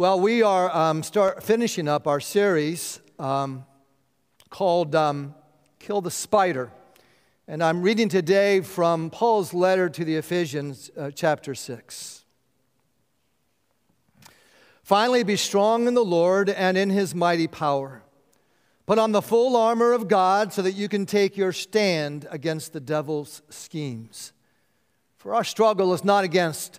Well, we are um, start finishing up our series um, called um, "Kill the Spider," and I'm reading today from Paul's letter to the Ephesians, uh, chapter six. Finally, be strong in the Lord and in His mighty power. Put on the full armor of God so that you can take your stand against the devil's schemes. For our struggle is not against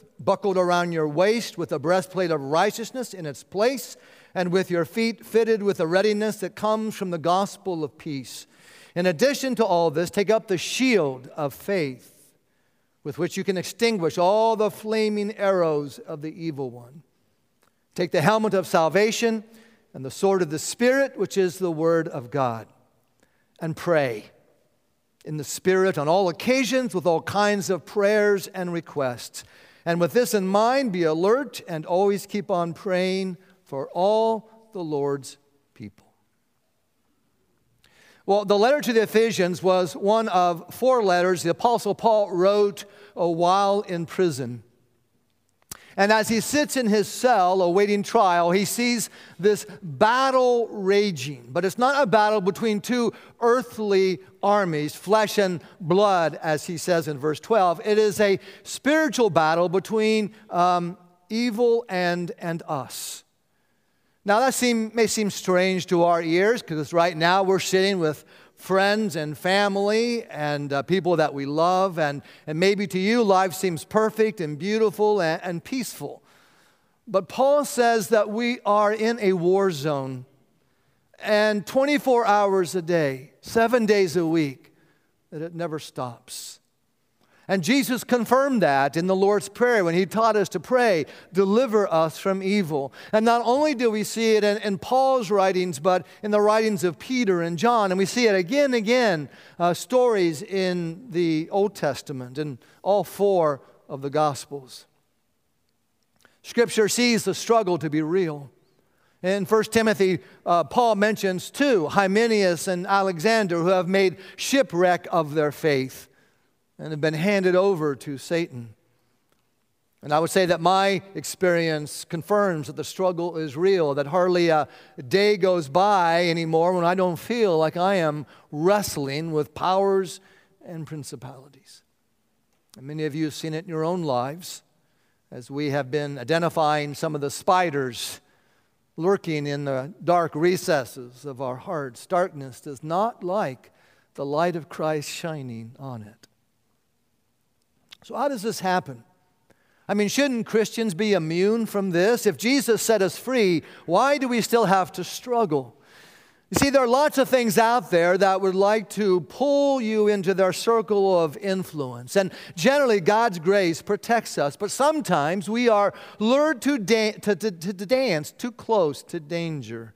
buckled around your waist with a breastplate of righteousness in its place, and with your feet fitted with the readiness that comes from the gospel of peace. In addition to all this, take up the shield of faith with which you can extinguish all the flaming arrows of the evil one. Take the helmet of salvation and the sword of the Spirit, which is the word of God, and pray in the Spirit on all occasions with all kinds of prayers and requests. And with this in mind, be alert and always keep on praying for all the Lord's people. Well, the letter to the Ephesians was one of four letters the Apostle Paul wrote while in prison. And as he sits in his cell awaiting trial, he sees this battle raging. But it's not a battle between two earthly armies, flesh and blood, as he says in verse 12. It is a spiritual battle between um, evil and, and us. Now, that seem, may seem strange to our ears because right now we're sitting with friends and family and uh, people that we love. And, and maybe to you, life seems perfect and beautiful and, and peaceful. But Paul says that we are in a war zone and 24 hours a day, seven days a week, that it never stops. And Jesus confirmed that in the Lord's Prayer when he taught us to pray, deliver us from evil. And not only do we see it in, in Paul's writings, but in the writings of Peter and John. And we see it again and again, uh, stories in the Old Testament and all four of the Gospels. Scripture sees the struggle to be real. In 1 Timothy, uh, Paul mentions two, Hymenaeus and Alexander, who have made shipwreck of their faith and have been handed over to Satan. And I would say that my experience confirms that the struggle is real, that hardly a day goes by anymore when I don't feel like I am wrestling with powers and principalities. And many of you have seen it in your own lives as we have been identifying some of the spiders lurking in the dark recesses of our hearts. Darkness does not like the light of Christ shining on it. So, how does this happen? I mean, shouldn't Christians be immune from this? If Jesus set us free, why do we still have to struggle? You see, there are lots of things out there that would like to pull you into their circle of influence. And generally, God's grace protects us. But sometimes we are lured to, da- to, to, to dance too close to danger.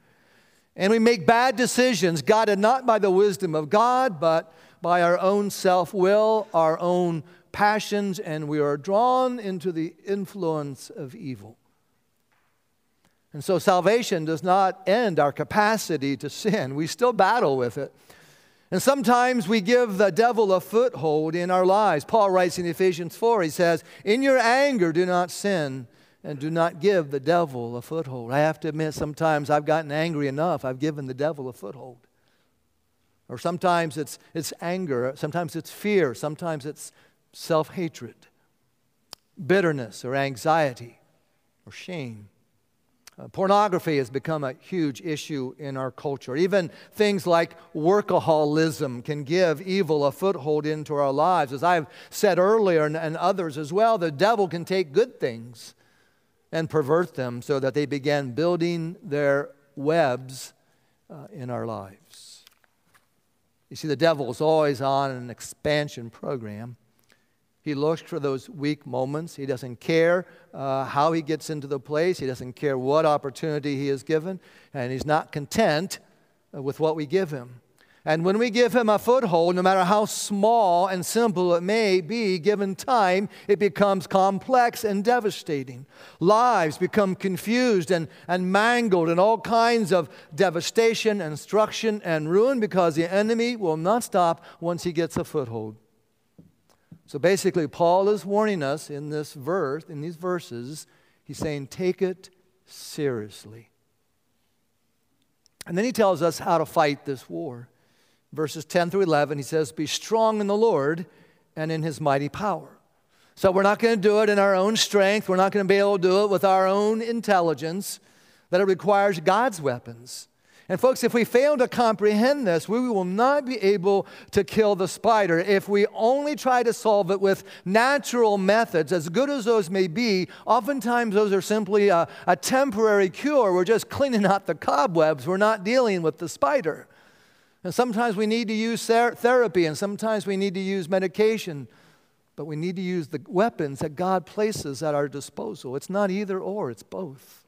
And we make bad decisions, guided not by the wisdom of God, but by our own self will, our own passions, and we are drawn into the influence of evil. And so salvation does not end our capacity to sin. We still battle with it. And sometimes we give the devil a foothold in our lives. Paul writes in Ephesians 4, he says, In your anger, do not sin and do not give the devil a foothold. I have to admit, sometimes I've gotten angry enough, I've given the devil a foothold. Or sometimes it's, it's anger, sometimes it's fear, sometimes it's self hatred, bitterness, or anxiety, or shame. Uh, pornography has become a huge issue in our culture. Even things like workaholism can give evil a foothold into our lives. As I've said earlier, and, and others as well, the devil can take good things and pervert them so that they begin building their webs uh, in our lives. You see, the devil is always on an expansion program. He looks for those weak moments. He doesn't care uh, how he gets into the place. He doesn't care what opportunity he is given. And he's not content uh, with what we give him. And when we give him a foothold, no matter how small and simple it may be, given time, it becomes complex and devastating. Lives become confused and, and mangled, and all kinds of devastation and destruction and ruin because the enemy will not stop once he gets a foothold. So basically, Paul is warning us in this verse, in these verses, he's saying, take it seriously. And then he tells us how to fight this war. Verses 10 through 11, he says, Be strong in the Lord and in his mighty power. So we're not going to do it in our own strength. We're not going to be able to do it with our own intelligence, that it requires God's weapons. And, folks, if we fail to comprehend this, we will not be able to kill the spider. If we only try to solve it with natural methods, as good as those may be, oftentimes those are simply a, a temporary cure. We're just cleaning out the cobwebs, we're not dealing with the spider. And sometimes we need to use ther- therapy, and sometimes we need to use medication, but we need to use the weapons that God places at our disposal. It's not either or, it's both.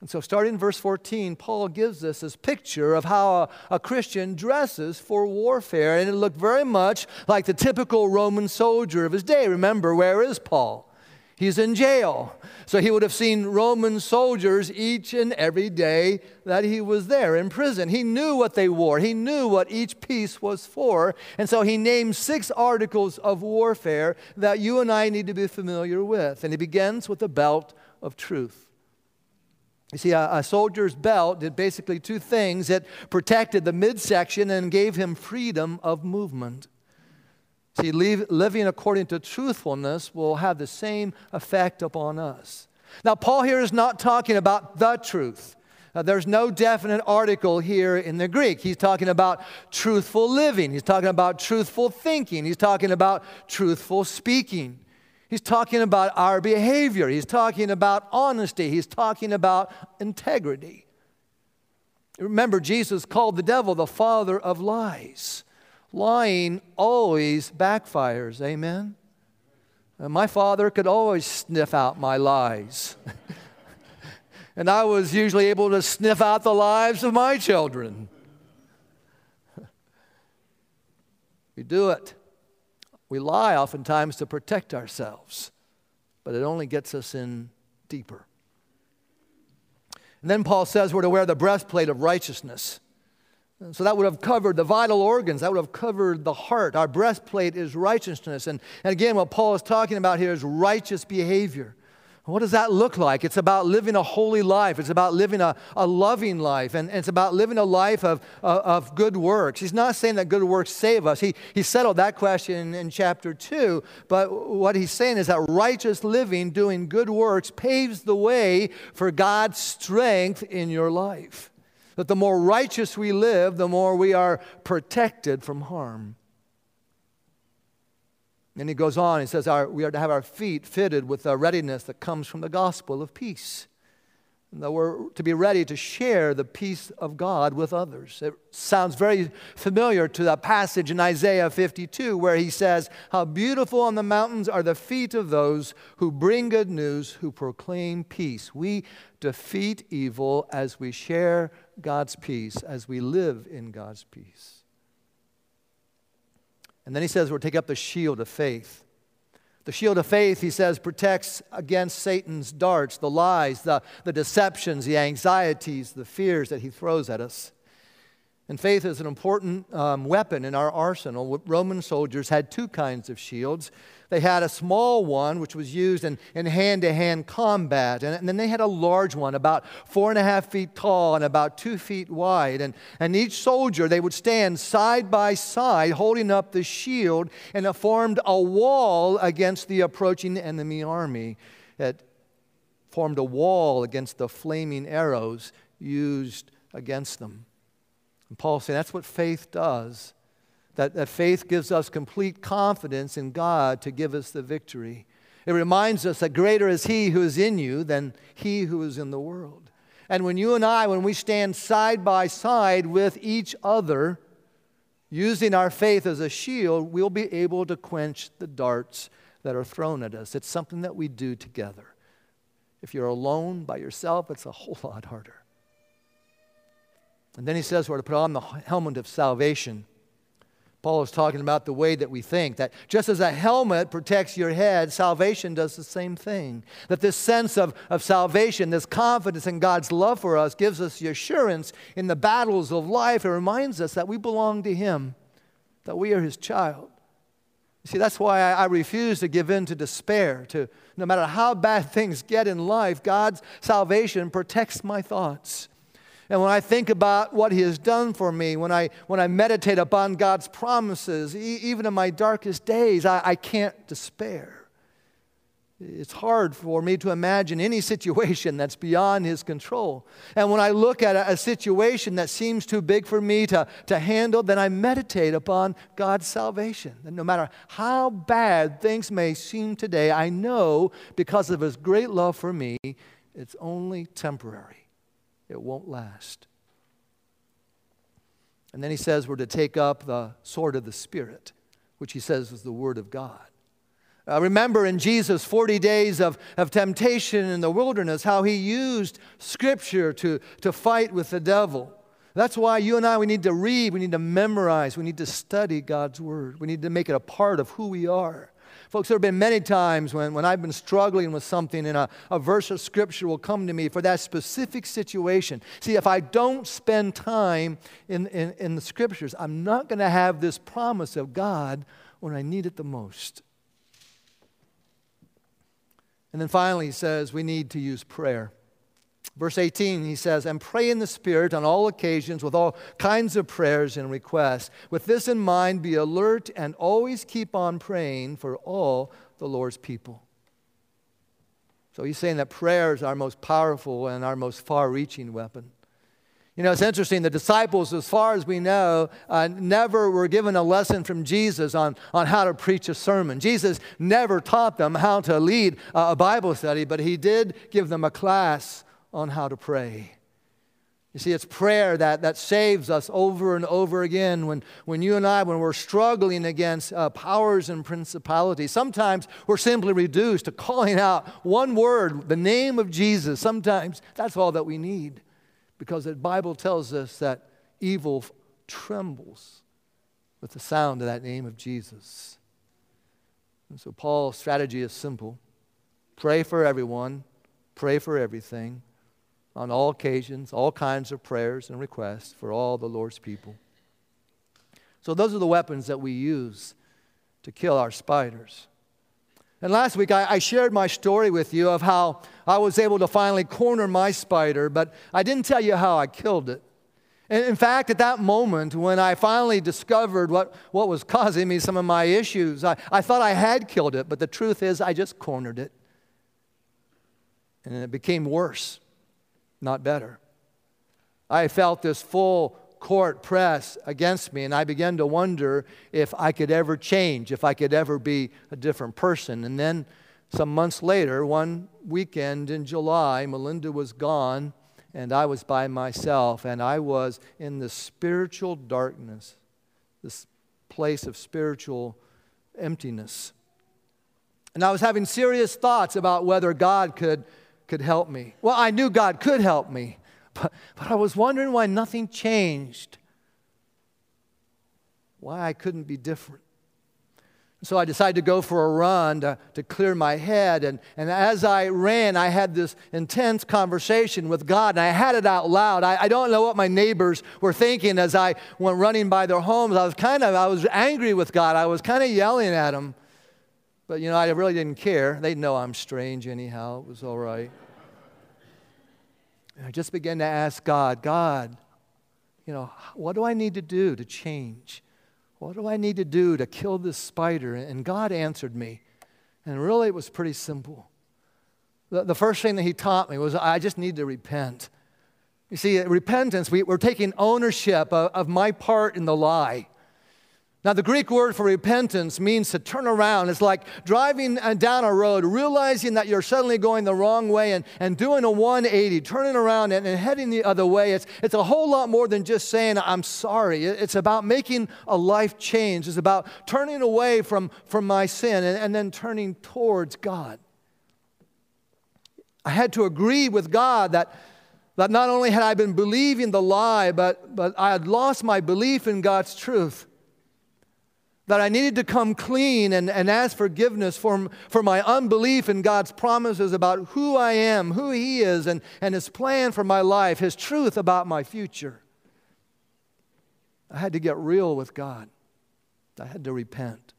And so, starting in verse 14, Paul gives us this picture of how a, a, Christian dresses for warfare. And it looked very much like the typical Roman soldier of his day. Remember, where is Paul? He's in jail. So he would have seen Roman soldiers each and every day that he was there in prison. He knew what they wore, he knew what each piece was for. And so he named six articles of warfare that you and I need to be familiar with. And he begins with the belt of truth. You see, a, a, soldier's belt did basically two things it protected the midsection and gave him freedom of movement. See, leave, living according to truthfulness will have the same effect upon us. Now, Paul here is not talking about the truth. Uh, there's no definite article here in the Greek. He's talking about truthful living. He's talking about truthful thinking. He's talking about truthful speaking. He's talking about our behavior. He's talking about honesty. He's talking about integrity. Remember, Jesus called the devil the father of lies. Lying always backfires. Amen? And my father could always sniff out my lies. and I was usually able to sniff out the lives of my children. we do it. We lie oftentimes to protect ourselves, but it only gets us in deeper. And then Paul says we're to wear the breastplate of righteousness. So that would have covered the vital organs. That would have covered the heart. Our breastplate is righteousness. And, and again, what Paul is talking about here is righteous behavior. What does that look like? It's about living a holy life. It's about living a, a loving life. And, and it's about living a life of, uh, of good works. He's not saying that good works save us. He, he settled that question in, in chapter 2. But what he's saying is that righteous living, doing good works, paves the way for God's strength in your life. That the more righteous we live, the more we are protected from harm. And he goes on, he says, our, We are to have our feet fitted with the readiness that comes from the gospel of peace. That we're to be ready to share the peace of God with others. It sounds very familiar to that passage in Isaiah 52 where he says, How beautiful on the mountains are the feet of those who bring good news, who proclaim peace. We defeat evil as we share God's peace, as we live in God's peace. And then he says to take up the shield of faith. The shield of faith, he says, protects against Satan's darts, the lies, the, the deceptions, the anxieties, the fears that he throws at us. And faith is an important um, weapon in our arsenal. Roman soldiers had two kinds of shields. They had a small one, which was used in hand to hand combat. And, and, then they had a large one, about four and a half feet tall and about two feet wide. And, and each soldier, they would stand side by side holding up the shield, and it formed a wall against the approaching enemy army. It formed a wall against the flaming arrows used against them. And Paul saying that's what faith does. That, that faith gives us complete confidence in God to give us the victory. It reminds us that greater is He who is in you than He who is in the world. And when you and I, when we stand side by side with each other, using our faith as a shield, we'll be able to quench the darts that are thrown at us. It's something that we do together. If you're alone by yourself, it's a whole lot harder. And then he says we're to put on the helmet of salvation. Paul is talking about the way that we think, that just as a helmet protects your head, salvation does the same thing. That this sense of, of salvation, this confidence in God's love for us, gives us the assurance in the battles of life. It reminds us that we belong to Him, that we are His child. You see, that's why I, I refuse to give in to despair. To, no matter how bad things get in life, God's salvation protects my thoughts. And when I think about what He has done for me, when I, when I meditate upon God's promises, e- even in my darkest days, I, I can't despair. It's hard for me to imagine any situation that's beyond His control. And when I look at a, a situation that seems too big for me to, to handle, then I meditate upon God's salvation. And no matter how bad things may seem today, I know because of His great love for me, it's only temporary it won't last. And then he says we're to take up the sword of the Spirit, which he says is the Word of God. Uh, remember in Jesus' 40 days of, of temptation in the wilderness, how he used Scripture to, to fight with the devil. That's why you and I, we need to read, we need to memorize, we need to study God's Word. We need to make it a part of who we are. Folks, there have been many times when, when I've been struggling with something and a, a verse of scripture will come to me for that specific situation. See, if I don't spend time in, in, in the scriptures, I'm not going to have this promise of God when I need it the most. And then finally, he says we need to use prayer. Verse 18, he says, And pray in the Spirit on all occasions with all kinds of prayers and requests. With this in mind, be alert and always keep on praying for all the Lord's people. So he's saying that prayer is our most powerful and our most far reaching weapon. You know, it's interesting. The disciples, as far as we know, uh, never were given a lesson from Jesus on, on how to preach a sermon. Jesus never taught them how to lead a Bible study, but he did give them a class on how to pray. You see, it's prayer that, that saves us over and over again when, when you and I, when we're struggling against uh, powers and principalities. Sometimes we're simply reduced to calling out one word, the name of Jesus. Sometimes that's all that we need because the Bible tells us that evil trembles with the sound of that name of Jesus. And so Paul's strategy is simple pray for everyone, pray for everything on all occasions, all kinds of prayers and requests for all the Lord's people. So, those are the weapons that we use to kill our spiders. And last week, I, I, shared my story with you of how I was able to finally corner my spider, but I didn't tell you how I killed it. And in fact, at that moment, when I finally discovered what, what was causing me some of my issues, I, I thought I had killed it, but the truth is, I just cornered it. And it became worse not better. I felt this full court press against me, and I began to wonder if I could ever change, if I could ever be a different person. And then some months later, one weekend in July, Melinda was gone, and I was by myself, and I was in the spiritual darkness, this place of spiritual emptiness. And I was having serious thoughts about whether God could could help me. Well, I knew God could help me, but, but I was wondering why nothing changed, why I couldn't be different. So I decided to go for a run to, to clear my head. And, and as I ran, I had this intense conversation with God, and I had it out loud. I, I don't know what my neighbors were thinking as I went running by their homes. I was kind of, I was angry with God. I was kind of yelling at him. But, you know, I really didn't care. They know I'm strange anyhow. It was all right. And I just began to ask God, God, you know, what do I need to do to change? What do I need to do to kill this spider? And God answered me. And really, it was pretty simple. The, the first thing that He taught me was I just need to repent. You see, repentance, we, we're taking ownership of, of my part in the lie. Now, the Greek word for repentance means to turn around. It's like driving uh, down a road, realizing that you're suddenly going the wrong way and, and doing a 180, turning around and, and heading the other way. It's, it's a whole lot more than just saying, I'm sorry. It's about making a life change. It's about turning away from, from my sin and, and then turning towards God. I had to agree with God that, that not only had I been believing the lie, but, but I had lost my belief in God's truth that I needed to come clean and, and ask forgiveness for, for my unbelief in God's promises about who I am, who He is, and, and His plan for my life, His truth about my future. I had to get real with God, I had to repent.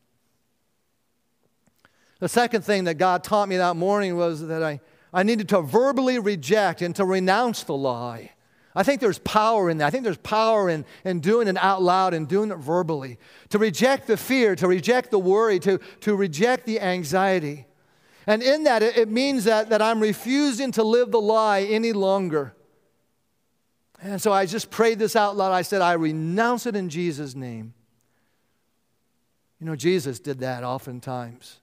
The second thing that God taught me that morning was that I, I needed to verbally reject and to renounce the lie. I think there's power in that. I think there's power in, in doing it out loud and doing it verbally. To reject the fear, to reject the worry, to, to reject the anxiety. And in that, it, it means that, that I'm refusing to live the lie any longer. And so I just prayed this out loud. I said, I renounce it in Jesus' name. You know, Jesus did that oftentimes.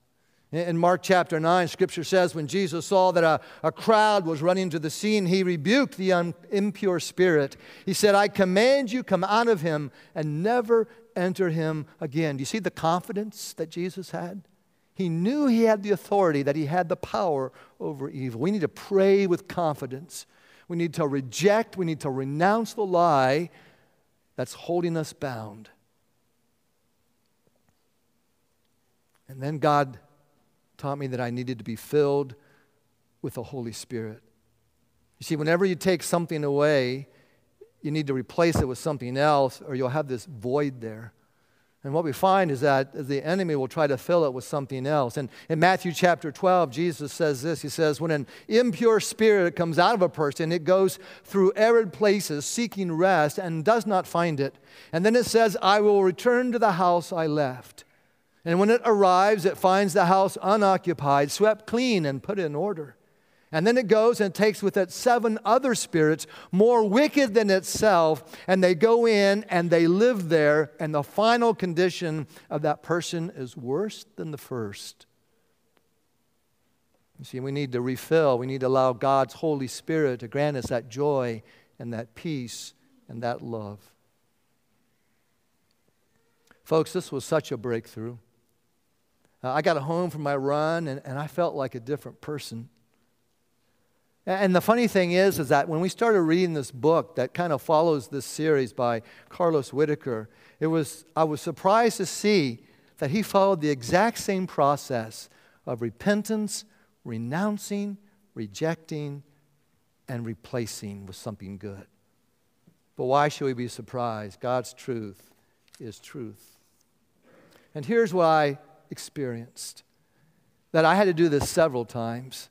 In Mark chapter 9, scripture says, when Jesus saw that a, a crowd was running to the scene, he rebuked the un, impure spirit. He said, I command you, come out of him and never enter him again. Do you see the confidence that Jesus had? He knew he had the authority, that he had the power over evil. We need to pray with confidence. We need to reject, we need to renounce the lie that's holding us bound. And then God taught me that I needed to be filled with the Holy Spirit. You see, whenever you take something away, you need to replace it with something else, or you'll have this void there. And what we find is that the enemy will try to fill it with something else. And in Matthew chapter 12, Jesus says this He says, When an impure spirit comes out of a person, it goes through arid places seeking rest and does not find it. And then it says, I will return to the house I left. And when it arrives, it finds the house unoccupied, swept clean, and put in order. And then it goes and takes with it seven other spirits more wicked than itself, and they go in and they live there, and the final condition of that person is worse than the first. You see, we need to refill. We need to allow God's Holy Spirit to grant us that joy and that peace and that love. Folks, this was such a breakthrough. Uh, I got home from my run and, and I felt like a different person. And the funny thing is, is that when we started reading this book that kind of follows this series by Carlos Whittaker, it was, I was surprised to see that he followed the exact same process of repentance, renouncing, rejecting, and replacing with something good. But why should we be surprised? God's truth is truth. And here's I experienced. That I had to do this several times.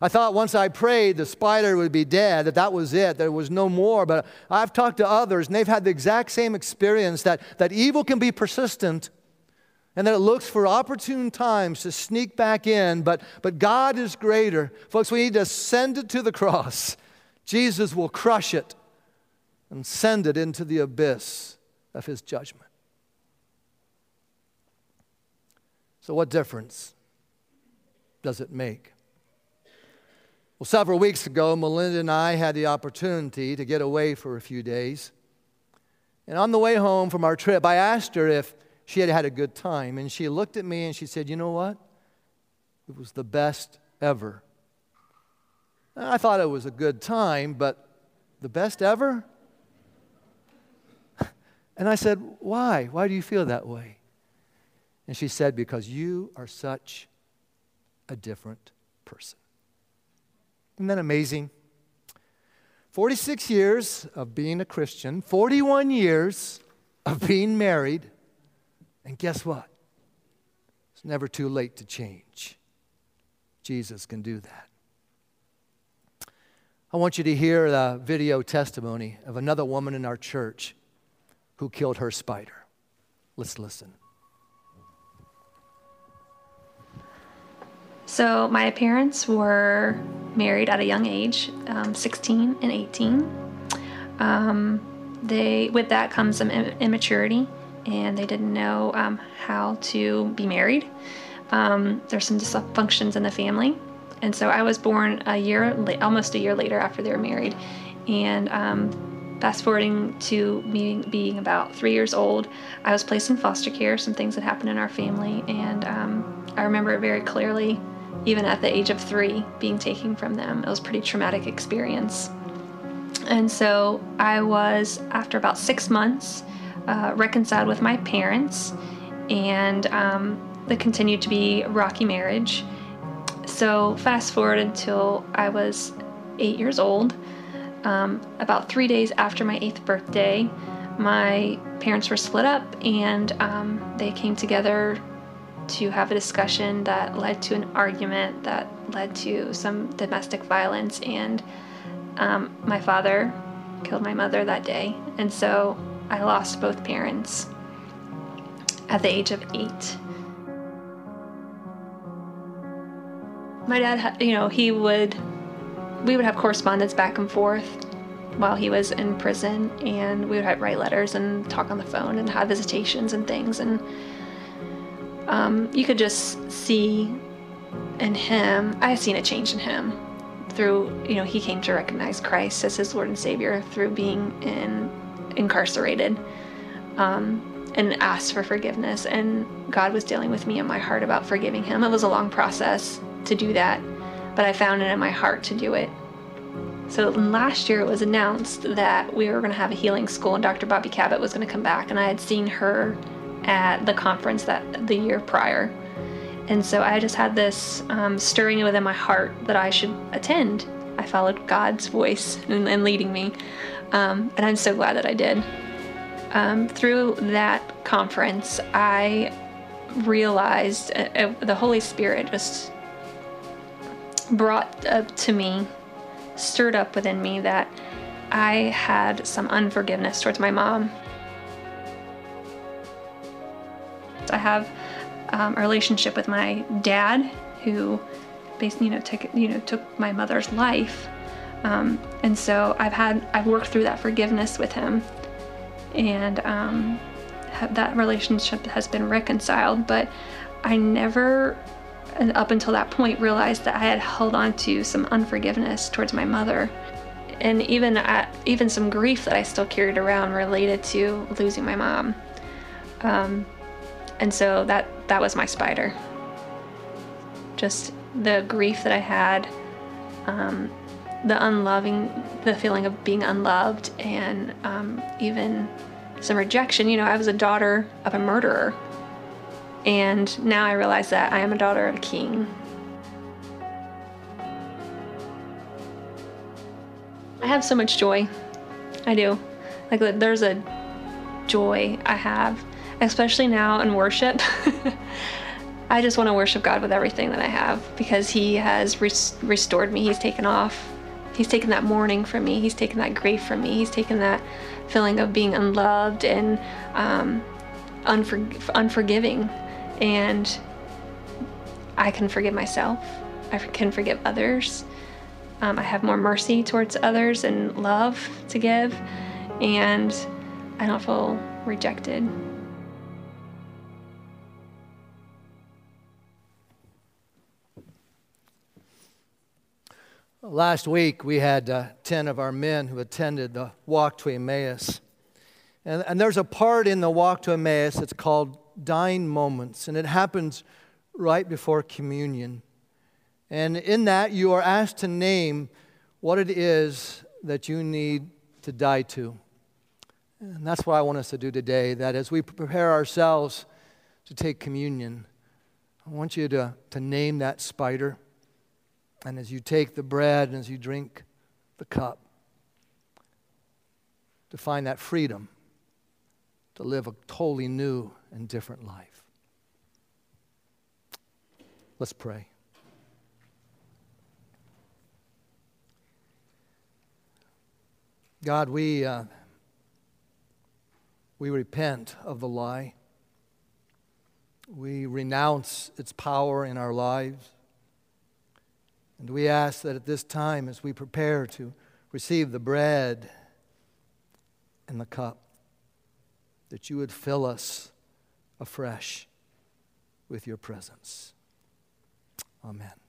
I thought once I prayed, the spider would be dead, that that was it, there was no more. But I've talked to others, and they've had the exact same experience that, that evil can be persistent and that it looks for opportune times to sneak back in. But, but God is greater. Folks, we need to send it to the cross. Jesus will crush it and send it into the abyss of his judgment. So, what difference does it make? Well, several weeks ago, Melinda and I had the opportunity to get away for a few days. And on the way home from our trip, I asked her if she had had a good time. And she looked at me and she said, You know what? It was the best ever. And I thought it was a good time, but the best ever? And I said, Why? Why do you feel that way? And she said, Because you are such a different person. Isn't that amazing? 46 years of being a Christian, 41 years of being married, and guess what? It's never too late to change. Jesus can do that. I want you to hear the video testimony of another woman in our church who killed her spider. Let's listen. So my parents were married at a young age, um, 16 and 18. Um, they, with that comes some immaturity, and they didn't know um, how to be married. Um, there's some dysfunctions in the family, and so I was born a year, almost a year later after they were married, and um, fast forwarding to me being about three years old, I was placed in foster care. Some things had happened in our family, and um, I remember it very clearly, even at the age of three, being taken from them. It was pretty traumatic experience. And so I was, after about six months, uh, reconciled with my parents, and um, they continued to be rocky marriage. So, fast forward until I was eight years old. Um, about three days after my eighth birthday, my parents were split up and um, they came together to have a discussion that led to an argument that led to some domestic violence. And um, my father killed my mother that day. And so I lost both parents at the age of eight. My dad, you know, he would, we would have correspondence back and forth while he was in prison, and we would write letters and talk on the phone and have visitations and things. And um, you could just see in him, I've seen a change in him through, you know, he came to recognize Christ as his Lord and Savior through being in incarcerated um, and asked for forgiveness. And God was dealing with me in my heart about forgiving him. It was a long process to do that, but I found it in my heart to do it. So last year it was announced that we were going to have a healing school and Dr. Bobby Cabot was going to come back. And I had seen her at the conference that the year prior. And so I just had this um, stirring within my heart that I should attend. I followed God's voice and, and leading me. Um, and I'm so glad that I did. Um, through that conference, I realized uh, uh, the Holy Spirit just brought up to me, stirred up within me that I had some unforgiveness towards my mom. I have um, a relationship with my dad, who basically, you know, took you know took my mother's life, um, and so I've had I've worked through that forgiveness with him, and um, that relationship has been reconciled. But I never, up until that point, realized that I had held on to some unforgiveness towards my mother, and even at, even some grief that I still carried around related to losing my mom. Um, and so that that was my spider. Just the grief that I had. Um, the unloving, the feeling of being unloved, and um, even some rejection. You know, I was a daughter of a murderer, and now I realize that I am a daughter of a king. I have so much joy. I do. Like, there's a joy I have, especially now in worship. I just want to worship God with everything that I have because He has res- restored me. He's taken off He's taken that mourning from me. He's taken that grief from me. He's taken that feeling of being unloved and um, unfor- unforgiving. And I can forgive myself. I can forgive others. Um, I have more mercy towards others and love to give. And I don't feel rejected. Last week, we had uh, 10 of our men who attended the Walk to Emmaus. And, and there's a part in the Walk to Emmaus that's called Dying Moments, and it happens right before communion. And in that, you are asked to name what it is that you need to die to. And that's what I want us to do today, that as we prepare ourselves to take communion, I want you to, to name that spider. And as you take the bread and as you drink the cup, to find that freedom to live a totally new and different life. Let's pray. God, we, uh, we repent of the lie. We renounce its power in our lives. And we ask that at this time, as we prepare to receive the bread and the cup, that you would fill us afresh with your presence. Amen.